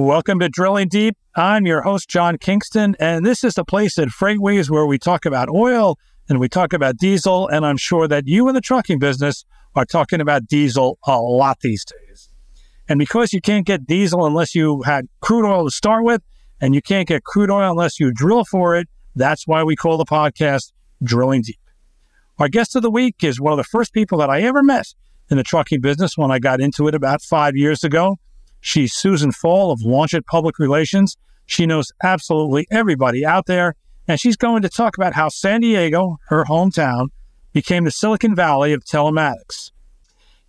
Welcome to Drilling Deep. I'm your host, John Kingston, and this is the place at FreightWaves where we talk about oil and we talk about diesel. And I'm sure that you in the trucking business are talking about diesel a lot these days. And because you can't get diesel unless you had crude oil to start with, and you can't get crude oil unless you drill for it, that's why we call the podcast Drilling Deep. Our guest of the week is one of the first people that I ever met in the trucking business when I got into it about five years ago. She's Susan Fall of Launchit Public Relations. She knows absolutely everybody out there, and she's going to talk about how San Diego, her hometown, became the Silicon Valley of telematics.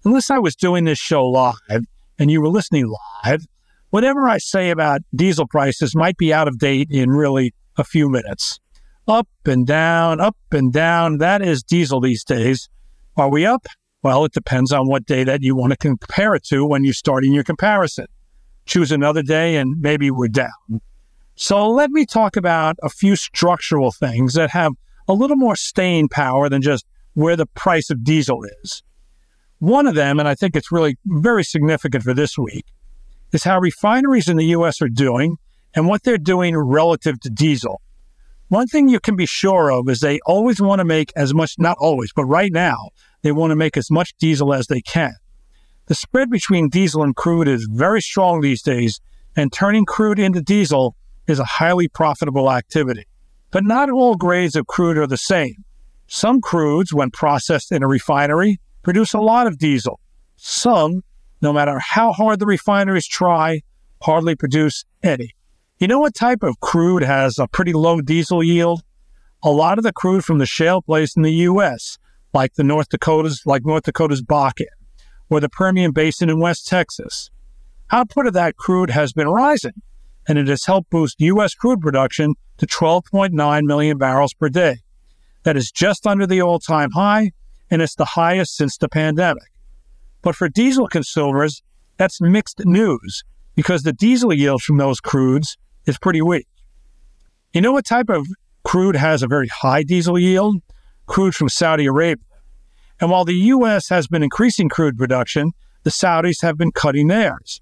Unless I was doing this show live and you were listening live, whatever I say about diesel prices might be out of date in really a few minutes. Up and down, up and down. That is diesel these days. Are we up? Well, it depends on what day that you want to compare it to when you're starting your comparison. Choose another day and maybe we're down. So let me talk about a few structural things that have a little more staying power than just where the price of diesel is. One of them, and I think it's really very significant for this week, is how refineries in the US are doing and what they're doing relative to diesel. One thing you can be sure of is they always want to make as much, not always, but right now, they want to make as much diesel as they can. The spread between diesel and crude is very strong these days, and turning crude into diesel is a highly profitable activity. But not all grades of crude are the same. Some crudes, when processed in a refinery, produce a lot of diesel. Some, no matter how hard the refineries try, hardly produce any. You know what type of crude has a pretty low diesel yield? A lot of the crude from the shale plays in the U.S., like the North Dakotas, like North Dakota's Bakken, or the Permian Basin in West Texas. Output of that crude has been rising, and it has helped boost U.S. crude production to 12.9 million barrels per day. That is just under the all time high, and it's the highest since the pandemic. But for diesel consumers, that's mixed news because the diesel yield from those crudes is pretty weak. You know what type of crude has a very high diesel yield? Crude from Saudi Arabia. And while the U.S. has been increasing crude production, the Saudis have been cutting theirs.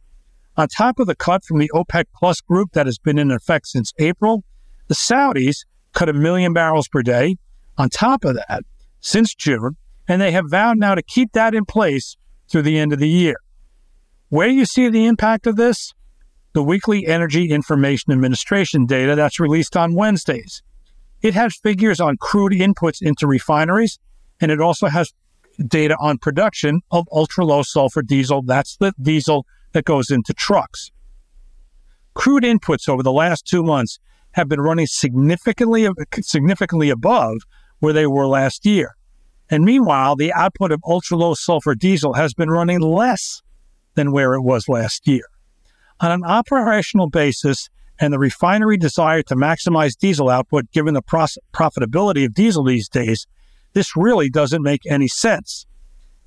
On top of the cut from the OPEC Plus group that has been in effect since April, the Saudis cut a million barrels per day on top of that since June, and they have vowed now to keep that in place through the end of the year. Where do you see the impact of this? The weekly Energy Information Administration data that's released on Wednesdays. It has figures on crude inputs into refineries, and it also has data on production of ultra low sulfur diesel. That's the diesel that goes into trucks. Crude inputs over the last two months have been running significantly, significantly above where they were last year. And meanwhile, the output of ultra low sulfur diesel has been running less than where it was last year. On an operational basis, and the refinery desire to maximize diesel output given the pros- profitability of diesel these days, this really doesn't make any sense.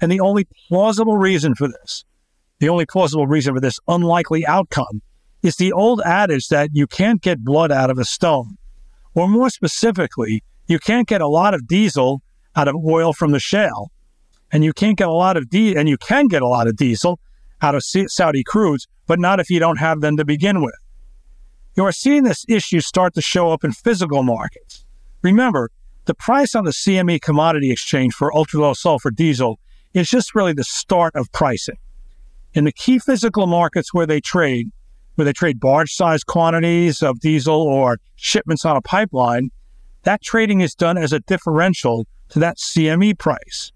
And the only plausible reason for this, the only plausible reason for this unlikely outcome, is the old adage that you can't get blood out of a stone. Or more specifically, you can't get a lot of diesel out of oil from the shale. And you can't get a lot of diesel, and you can get a lot of diesel out of Saudi crudes, but not if you don't have them to begin with you are seeing this issue start to show up in physical markets. Remember, the price on the CME commodity exchange for ultra low sulfur diesel is just really the start of pricing. In the key physical markets where they trade, where they trade barge sized quantities of diesel or shipments on a pipeline, that trading is done as a differential to that CME price.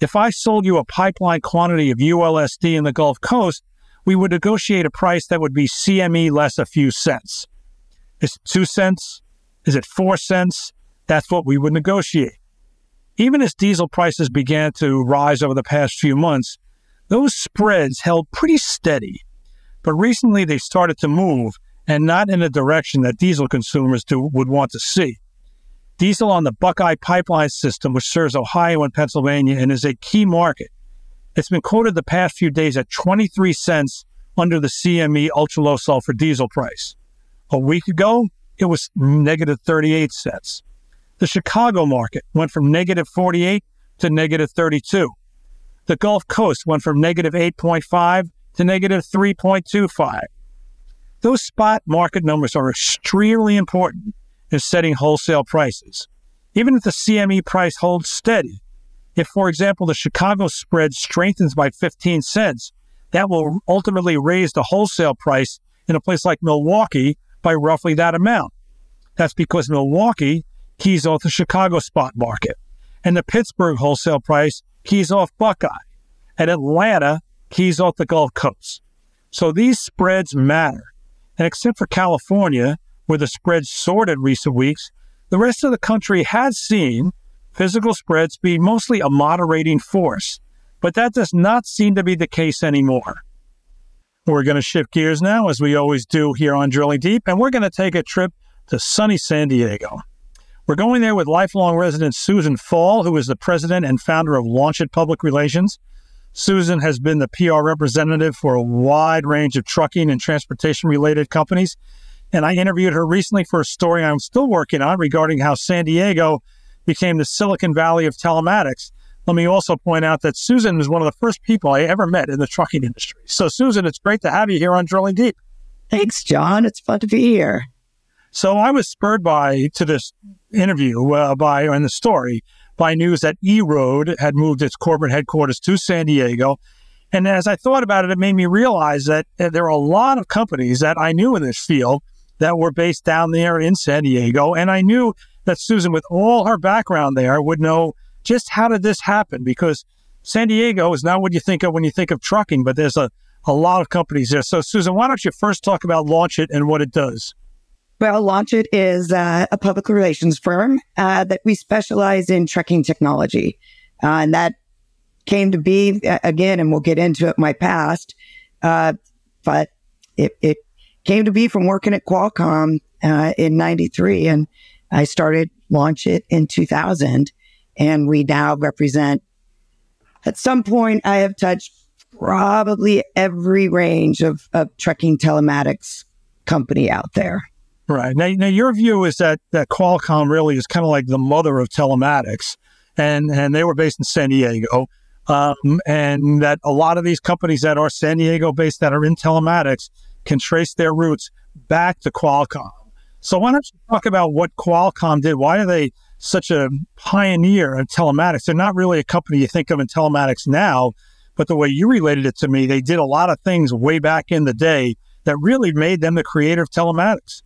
If I sold you a pipeline quantity of ULSD in the Gulf Coast, we would negotiate a price that would be CME less a few cents. Is it two cents? Is it four cents? That's what we would negotiate. Even as diesel prices began to rise over the past few months, those spreads held pretty steady. But recently they started to move and not in a direction that diesel consumers do, would want to see. Diesel on the Buckeye pipeline system, which serves Ohio and Pennsylvania and is a key market, it's been quoted the past few days at 23 cents under the CME ultra low sulfur diesel price. A week ago, it was negative 38 cents. The Chicago market went from negative 48 to negative 32. The Gulf Coast went from negative 8.5 to negative 3.25. those spot market numbers are extremely important in setting wholesale prices. Even if the CME price holds steady, if, for example, the Chicago spread strengthens by 15 cents, that will ultimately raise the wholesale price in a place like Milwaukee by roughly that amount. That's because Milwaukee keys off the Chicago spot market, and the Pittsburgh wholesale price keys off Buckeye, and Atlanta keys off the Gulf Coast. So these spreads matter. And except for California, where the spreads soared in recent weeks, the rest of the country has seen physical spreads be mostly a moderating force. But that does not seem to be the case anymore. We're going to shift gears now, as we always do here on Drilling Deep, and we're going to take a trip to sunny San Diego. We're going there with lifelong resident Susan Fall, who is the president and founder of Launchit Public Relations. Susan has been the PR representative for a wide range of trucking and transportation related companies. And I interviewed her recently for a story I'm still working on regarding how San Diego became the Silicon Valley of telematics. Let me also point out that Susan was one of the first people I ever met in the trucking industry. So, Susan, it's great to have you here on Drilling Deep. Thanks, John. It's fun to be here. So, I was spurred by to this interview uh, by in the story by news that EROAD had moved its corporate headquarters to San Diego. And as I thought about it, it made me realize that uh, there are a lot of companies that I knew in this field that were based down there in San Diego. And I knew that Susan, with all her background there, would know just how did this happen? Because San Diego is not what you think of when you think of trucking, but there's a, a lot of companies there. So, Susan, why don't you first talk about Launchit and what it does? Well, Launchit is uh, a public relations firm uh, that we specialize in trucking technology. Uh, and that came to be, again, and we'll get into it, my past, uh, but it, it, came to be from working at Qualcomm uh, in 93. And I started Launchit in 2000. And we now represent, at some point, I have touched probably every range of, of trucking telematics company out there. Right. Now, now your view is that, that Qualcomm really is kind of like the mother of telematics, and, and they were based in San Diego. Um, and that a lot of these companies that are San Diego based that are in telematics can trace their roots back to Qualcomm. So why don't you talk about what Qualcomm did? Why are they such a pioneer in telematics? They're not really a company you think of in telematics now, but the way you related it to me, they did a lot of things way back in the day that really made them the creator of telematics.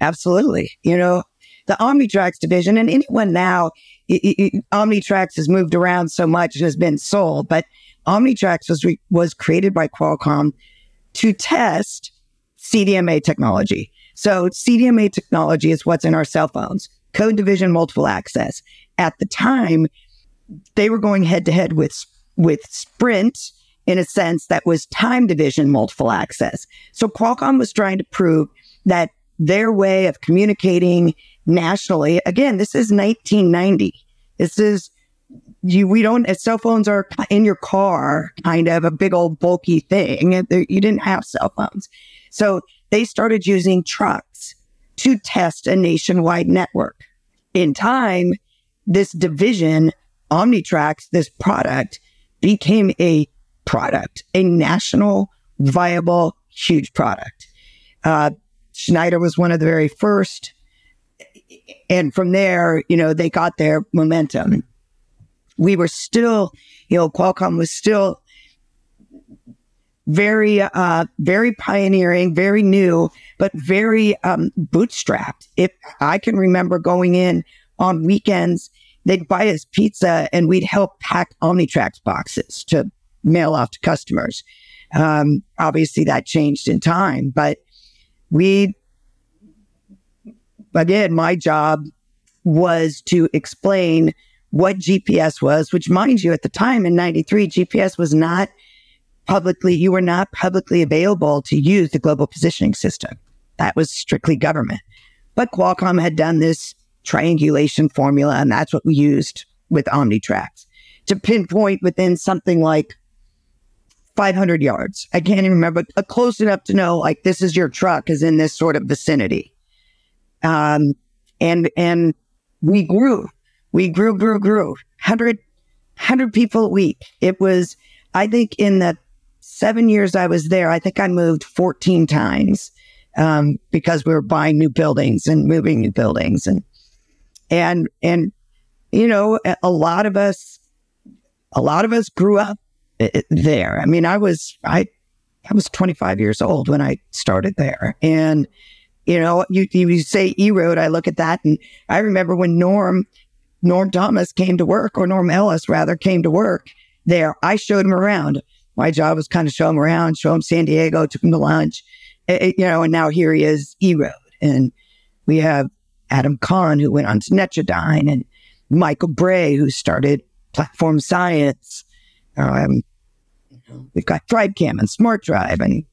Absolutely. You know, the Omnitracs division, and anyone now, it, it, Omnitracs has moved around so much, it has been sold, but Omnitracs was, re- was created by Qualcomm to test CDMA technology. So CDMA technology is what's in our cell phones, code division multiple access. At the time, they were going head to head with, with Sprint in a sense that was time division multiple access. So Qualcomm was trying to prove that their way of communicating nationally. Again, this is 1990. This is you. We don't. Cell phones are in your car, kind of a big old bulky thing. You didn't have cell phones, so they started using trucks to test a nationwide network. In time, this division, Omnitracs, this product became a product, a national, viable, huge product. Uh, Schneider was one of the very first. And from there, you know, they got their momentum. We were still, you know, Qualcomm was still very, uh, very pioneering, very new, but very um, bootstrapped. If I can remember going in on weekends, they'd buy us pizza and we'd help pack Omnitracs boxes to mail off to customers. Um, obviously, that changed in time, but we, again, my job was to explain what GPS was, which mind you, at the time in 93, GPS was not publicly, you were not publicly available to use the global positioning system. That was strictly government. But Qualcomm had done this triangulation formula, and that's what we used with Omnitracs to pinpoint within something like 500 yards. I can't even remember, but uh, close enough to know like this is your truck is in this sort of vicinity. Um, and, and we grew, we grew, grew, grew 100, 100 people a week. It was, I think in the seven years I was there, I think I moved 14 times. um, because we were buying new buildings and moving new buildings and and and you know a lot of us a lot of us grew up eh, there. I mean, I was I I was 25 years old when I started there, and you know, you you say E Road, I look at that, and I remember when Norm Norm Thomas came to work, or Norm Ellis rather came to work there. I showed him around. My job was kind of show him around, show him San Diego, took him to lunch, it, eh, eh, you know, and now here he is, E Road, and we have Adam Kahn who went on to Netradyne, and Michael Bray who started Platform Science. Um, we've got DriveCam and SmartDrive and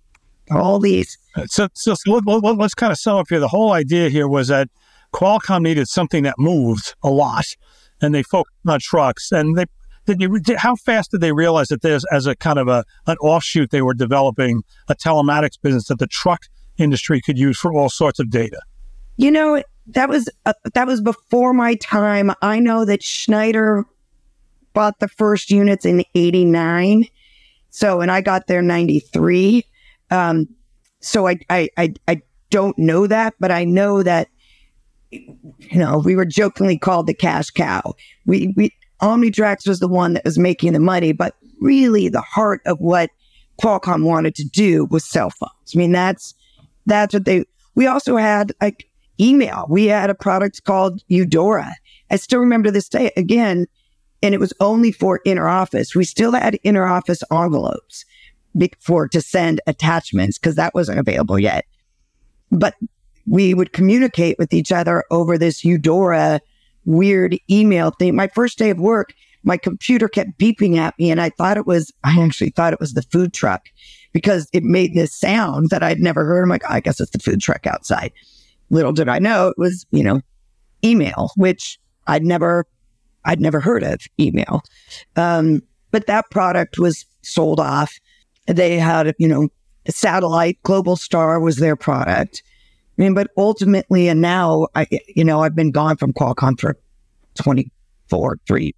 all these. So, so, so let, us kind of sum up here. The whole idea here was that Qualcomm needed something that moved a lot, and they focused on trucks. And they did you how fast did they realize that there's as a kind of a an offshoot they were developing a telematics business that the truck industry could use for all sorts of data? You know that was uh, that was before my time. I know that Schneider bought the first units in '89, so and I got there '93. Um, so I, I I I don't know that, but I know that you know we were jokingly called the cash cow. We we Omnitracs was the one that was making the money, but really the heart of what Qualcomm wanted to do was cell phones. I mean, that's that's what they. We also had like email. We had a product called Eudora. I still remember this day again, and it was only for inner office. We still had inner office envelopes for to send attachments because that wasn't available yet. But we would communicate with each other over this Eudora weird email thing. My first day of work, my computer kept beeping at me and I thought it was, I actually thought it was the food truck because it made this sound that I'd never heard. I'm like, I guess it's the food truck outside. Little did I know it was, you know, email, which I'd never, I'd never heard of email. Um, but that product was sold off. They had, you know, satellite, Globalstar was their product. I mean, but ultimately, and now I, you know, I've been gone from Qualcomm for 24, three.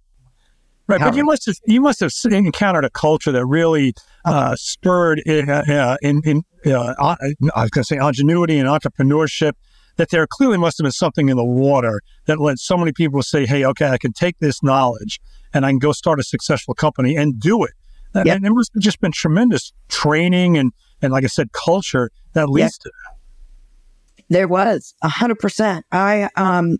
Right, but you must have you must have encountered a culture that really uh, spurred in, uh, in, in uh, I was going to say ingenuity and entrepreneurship. That there clearly must have been something in the water that led so many people to say, "Hey, okay, I can take this knowledge and I can go start a successful company and do it." Yep. And it must have just been tremendous training and and like I said, culture that leads yep. to that. There was a hundred percent. I, um,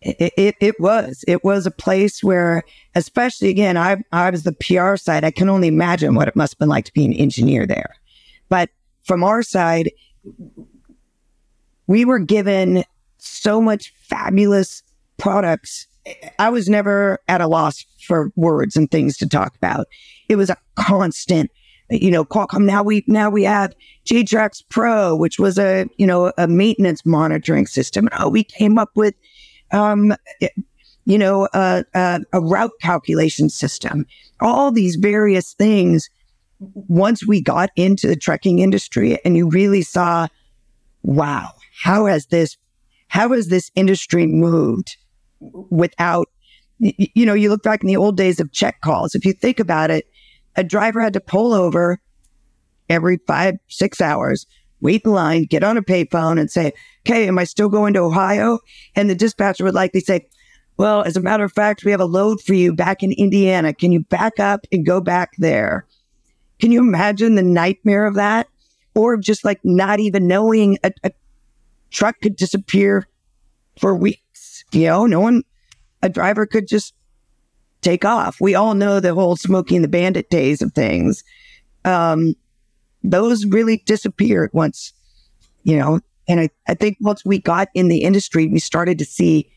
it, it, it, was, it was a place where, especially again, I, I was the PR side. I can only imagine what it must have been like to be an engineer there. But from our side, we were given so much fabulous products. I was never at a loss for words and things to talk about. It was a constant you know, Qualcomm. Now we now we have JTrax Pro, which was a you know a maintenance monitoring system. Oh, we came up with, um, you know, a, a, a route calculation system. All these various things. Once we got into the trucking industry, and you really saw, wow, how has this, how has this industry moved without, you know, you look back in the old days of check calls. If you think about it a driver had to pull over every five, six hours, wait in line, get on a payphone and say, Okay, am I still going to Ohio? And the dispatcher would likely say, Well, as a matter of fact, we have a load for you back in Indiana. Can you back up and go back there? Can you imagine the nightmare of that? Or just like not even knowing a, a truck could disappear for weeks. You know, no one, a driver could just take off. We all know the whole Smokey and the Bandit days of things. Um, those really disappeared once, you know, and I, I think once we got in the industry, we started to see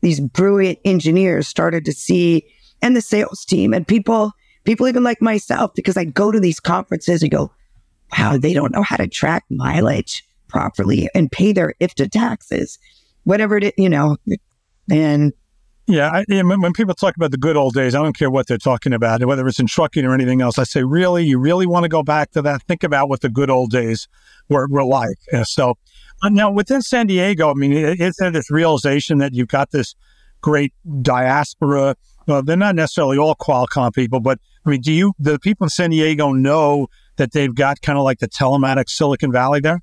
these brilliant engineers started to see, and the sales team and people, people even like myself, because I go to these conferences and go, wow, they don't know how to track mileage properly and pay their IFTA taxes, whatever it is, you know, and yeah, I, when people talk about the good old days, I don't care what they're talking about, whether it's in trucking or anything else. I say, really, you really want to go back to that? Think about what the good old days were, were like. so uh, now within San Diego, I mean, is there this realization that you've got this great diaspora? Well, they're not necessarily all Qualcomm people, but I mean, do you, the people in San Diego know that they've got kind of like the telematics Silicon Valley there?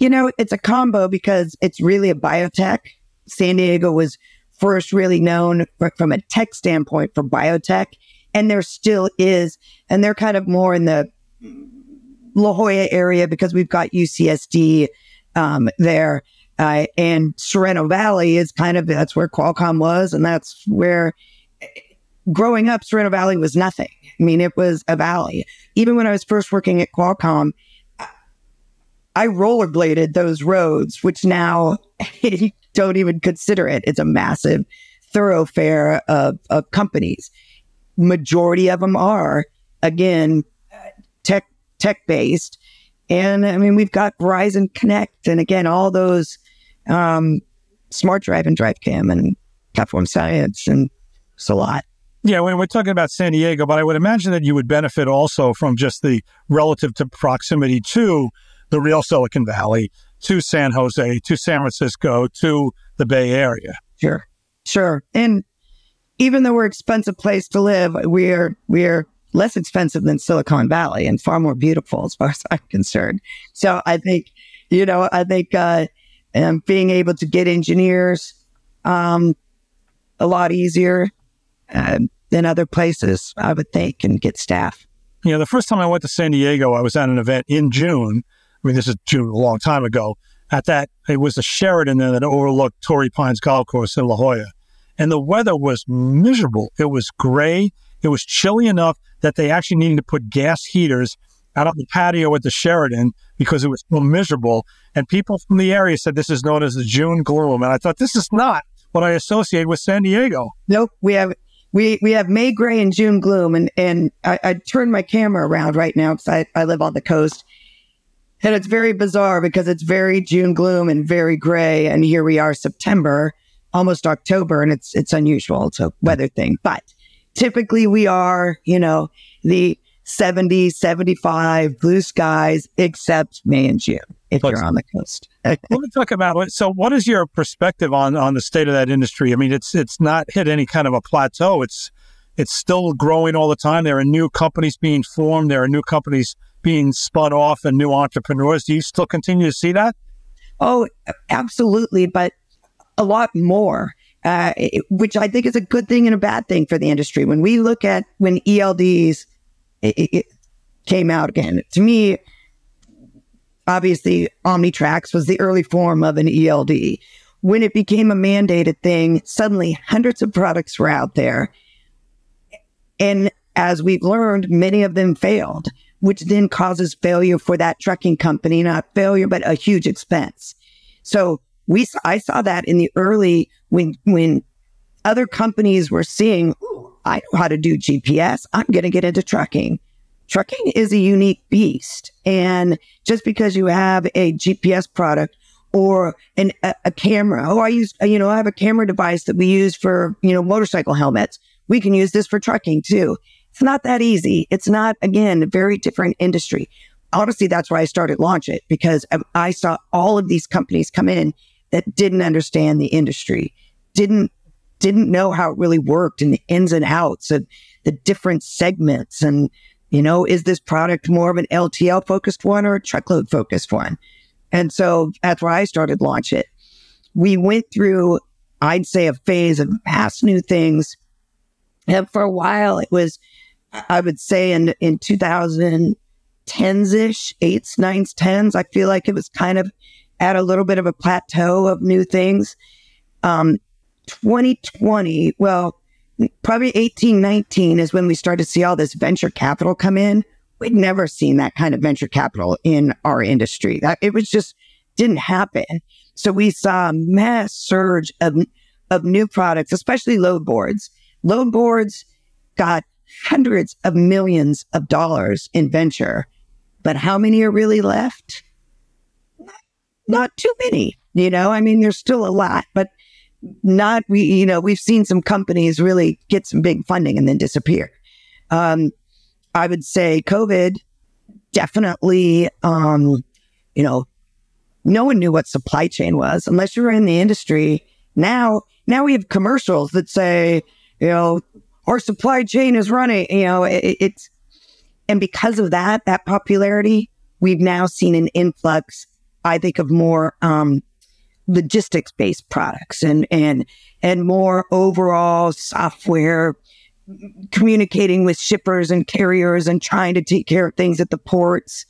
You know, it's a combo because it's really a biotech. San Diego was first really known for, from a tech standpoint for biotech, and there still is. And they're kind of more in the La Jolla area because we've got UCSD um, there. Uh, and Sorrento Valley is kind of that's where Qualcomm was, and that's where growing up, Sorrento Valley was nothing. I mean, it was a valley. Even when I was first working at Qualcomm, I rollerbladed those roads, which now don't even consider it. It's a massive thoroughfare of, of companies. Majority of them are, again, tech tech based. And I mean, we've got Verizon Connect, and again, all those um, SmartDrive and DriveCam and platform science, and it's a lot. Yeah, when we're talking about San Diego, but I would imagine that you would benefit also from just the relative to proximity to the real Silicon Valley, to San Jose, to San Francisco, to the Bay Area. Sure, sure. And even though we're expensive place to live, we're we're less expensive than Silicon Valley and far more beautiful as far as I'm concerned. So I think, you know, I think uh, and being able to get engineers um, a lot easier uh, than other places, I would think, and get staff. Yeah, the first time I went to San Diego, I was at an event in June. I mean, this is June, a long time ago. At that, it was a Sheraton that overlooked Torrey Pines Golf Course in La Jolla. And the weather was miserable. It was gray. It was chilly enough that they actually needed to put gas heaters out on the patio at the Sheraton because it was so miserable. And people from the area said this is known as the June gloom. And I thought this is not what I associate with San Diego. Nope. We have we we have May gray and June gloom. And and I, I turned my camera around right now because I, I live on the coast. And it's very bizarre because it's very June gloom and very gray. And here we are, September, almost October, and it's it's unusual. It's a weather thing. But typically we are, you know, the 70, 75 blue skies, except May and June if you're on the coast. Let me talk about it. So, what is your perspective on on the state of that industry? I mean, it's it's not hit any kind of a plateau. It's it's still growing all the time. There are new companies being formed. There are new companies being spun off, and new entrepreneurs. Do you still continue to see that? Oh, absolutely, but a lot more uh, which I think is a good thing and a bad thing for the industry. When we look at when ELDs it, it came out again, to me, obviously Omnitracs was the early form of an ELD. When it became a mandated thing, suddenly hundreds of products were out there. And as we've learned, many of them failed, which then causes failure for that trucking company, not failure, but a huge expense. So we I saw that in the early when when other companies were seeing I know how to do GPS. I'm going to get into trucking. Trucking is a unique beast, and just because you have a GPS product or an, a, a camera, oh, I use you know I have a camera device that we use for you know motorcycle helmets. We can use this for trucking too. It's not that easy. It's not again a very different industry. Honestly, that's why I started Launchit because I saw all of these companies come in that didn't understand the industry, didn't didn't know how it really worked and the ins and outs of the different segments. And you know is this product more of an LTL focused one or a truckload focused one? And so that's where I started Launchit. We went through I'd say a phase of mass new things. And for a while it was I would say in in 2010s ish 8s 9s 10s I feel like it was kind of at a little bit of a plateau of new things. Um, 2020, well, probably 18, 19 is when we started to see all this venture capital come in. We'd never seen that kind of venture capital in our industry. That it was just didn't happen. So we saw a mass surge of, of new products, especially load boards. Load boards got hundreds of millions of dollars in venture, but how many are really left? not too many. You know, I mean, there's still a lot, but not we. You know, we've seen some companies really get some big funding and then disappear. Um, I would say COVID definitely. Um, you know, no one knew what supply chain was unless you were in the industry. Now, now we have commercials that say, you know, our supply chain is running. You know, it, it's and because of that, that popularity, we've now seen an influx I think of more um, logistics based products and and and more overall software communicating with shippers and carriers and trying to take care of things at the ports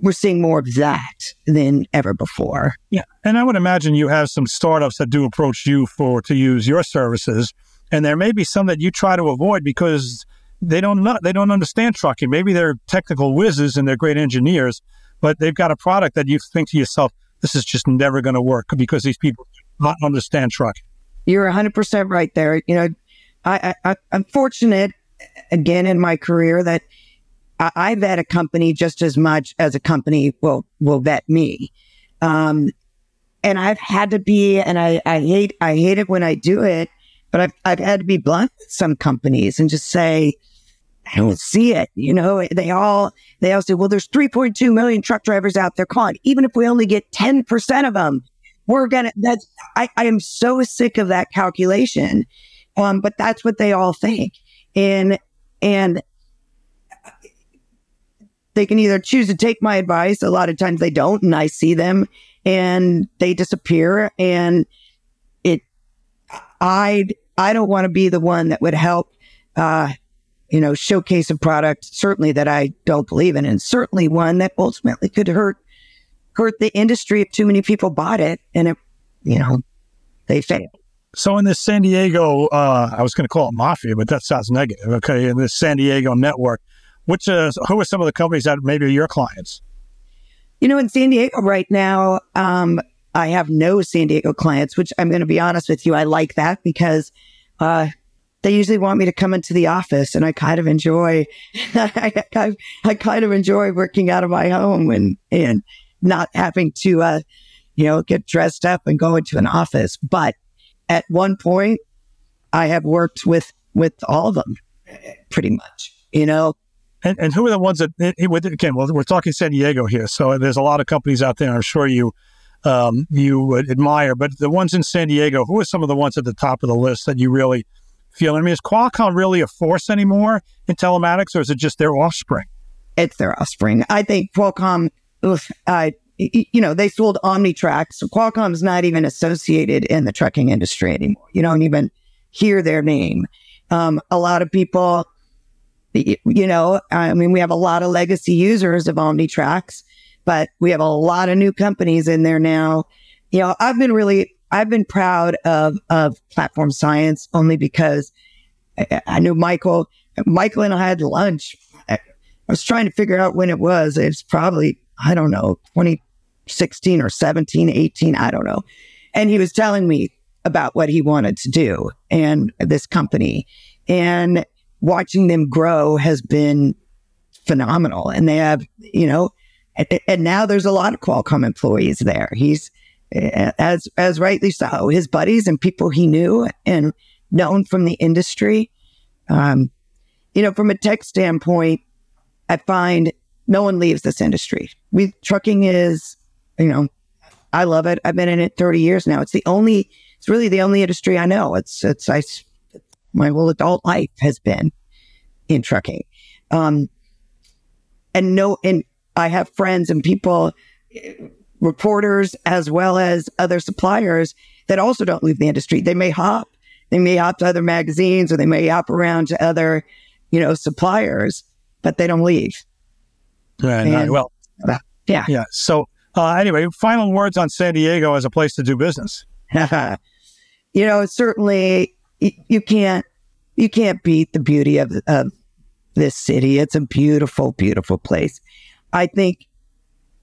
we're seeing more of that than ever before. Yeah. And I would imagine you have some startups that do approach you for to use your services. And there may be some that you try to avoid because they don't they don't understand trucking. Maybe they're technical whizzes and they're great engineers, but they've got a product that you think to yourself, this is just never going to work because these people not understand trucking. You're 100% right there. You know, I, I, I'm fortunate again in my career that I, I vet a company just as much as a company will will vet me. Um, and I've had to be, and I, I hate I hate it when I do it, but I've I've had to be blunt with some companies and just say, I don't see it. You know, they all they all say, well, there's 3.2 million truck drivers out there. On, even if we only get 10 percent of them, we're gonna. That's I, I am so sick of that calculation. Um, but that's what they all think, and and they can either choose to take my advice. A lot of times they don't, and I see them and they disappear. And it, I, I don't want to be the one that would help, uh, you know, showcase a product certainly that I don't believe in, and certainly one that ultimately could hurt hurt the industry if too many people bought it and it, you know, they failed. So in this San Diego, uh, I was going to call it mafia, but that sounds negative. Okay, in this San Diego network, which is, who are some of the companies that maybe are your clients? You know, in San Diego right now, um, I have no San Diego clients, which I'm going to be honest with you. I like that because uh, they usually want me to come into the office, and I kind of enjoy. I, I, I, kind of enjoy working out of my home and and not having to, uh, you know, get dressed up and go into an office. But at one point, I have worked with with all of them, pretty much. You know, and, and who are the ones that, with again, well, we're talking San Diego here. So there's a lot of companies out there I'm sure you um, you would admire. But the ones in San Diego, who are some of the ones at the top of the list that you really feel? I mean, is Qualcomm really a force anymore in telematics, or is it just their offspring? It's their offspring. I think Qualcomm, uh, you know, they sold Omnitracs. So Qualcomm's not even associated in the trucking industry anymore. You don't even hear their name. Um, a lot of people you know, I mean, we have a lot of legacy users of Omnitracs, but we have a lot of new companies in there now. You know, I've been really, I've been proud of, of platform science only because I, I knew Michael, Michael and I had lunch. I, I was trying to figure out when it was. It's probably, I don't know, 2016 or 17, 18, I don't know. And he was telling me about what he wanted to do and this company. And watching them grow has been phenomenal. And they have, you know, and, now there's a lot of Qualcomm employees there. He's as as rightly so, his buddies and people he knew and known from the industry. Um, you know, from a tech standpoint, I find no one leaves this industry. We trucking is, you know, I love it. I've been in it 30 years now. It's the only, it's really the only industry I know. It's, it's, I my whole adult life has been in trucking. Um, and no, and I have friends and people, reporters, as well as other suppliers that also don't leave the industry. They may hop, they may hop to other magazines or they may hop around to other, you know, suppliers, but they don't leave. Yeah, and, well, uh, yeah. Yeah. So, uh, anyway, final words on San Diego as a place to do business. you know, certainly you can't you can't beat the beauty of, of this city. It's a beautiful, beautiful place. I think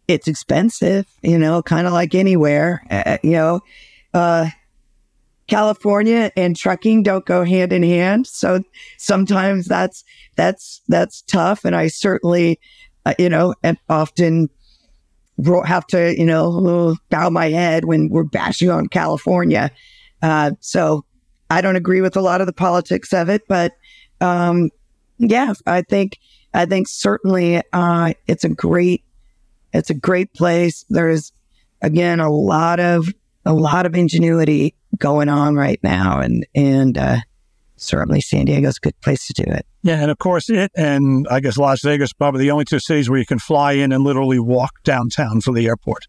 it's expensive, you know, kind of like anywhere, uh, you know. Uh, California and trucking don't go hand in hand, so sometimes that's that's that's tough. And I certainly, uh, you know, and often have to, you know, bow my head when we're bashing on California. Uh, so I don't agree with a lot of the politics of it, but um, yeah, I think I think certainly uh, it's a great it's a great place. There's again a lot of a lot of ingenuity going on right now, and and uh, certainly San Diego's a good place to do it. Yeah, and of course, it and I guess Las Vegas probably the only two cities where you can fly in and literally walk downtown from the airport.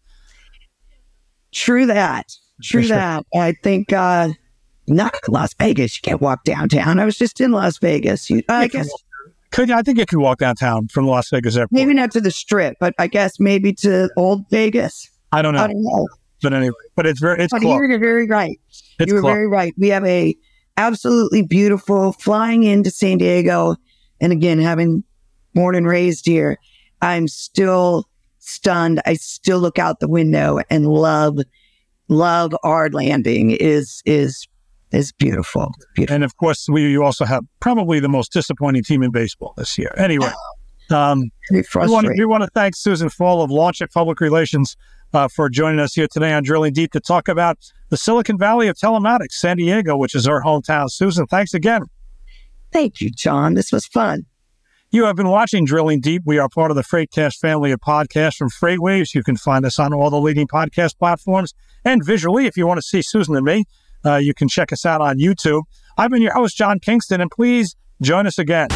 True that. True Sure. that. I think uh not Las Vegas. You can't walk downtown. I was just in Las Vegas. You, I guess Could you? I think you could walk downtown from Las Vegas airport. maybe not to the strip, but I guess maybe to Old Vegas. I don't know, I don't know. but anyway, but it's very it's But close. you're very right. It's you were close. very right. We have a absolutely beautiful flying into San Diego, and again, having born and raised here, I'm still stunned. I still look out the window and love, love our landing is is is beautiful. Beautiful. And of course, we you also have probably the most disappointing team in baseball this year. Anyway, um, we want, to, we want to thank Susan Fall of Launchit Public Relations uh, for joining us here today on Drilling Deep to talk about the Silicon Valley of telematics, San Diego, which is our hometown. Susan, thanks again. Thank you, John. This was fun. You have been watching Drilling Deep. We are part of the Freightcast family of podcasts from Freightwaves. You can find us on all the leading podcast platforms and visually. If you want to see Susan and me, uh, you can check us out on YouTube. I've been your host, John Kingston, and please join us again.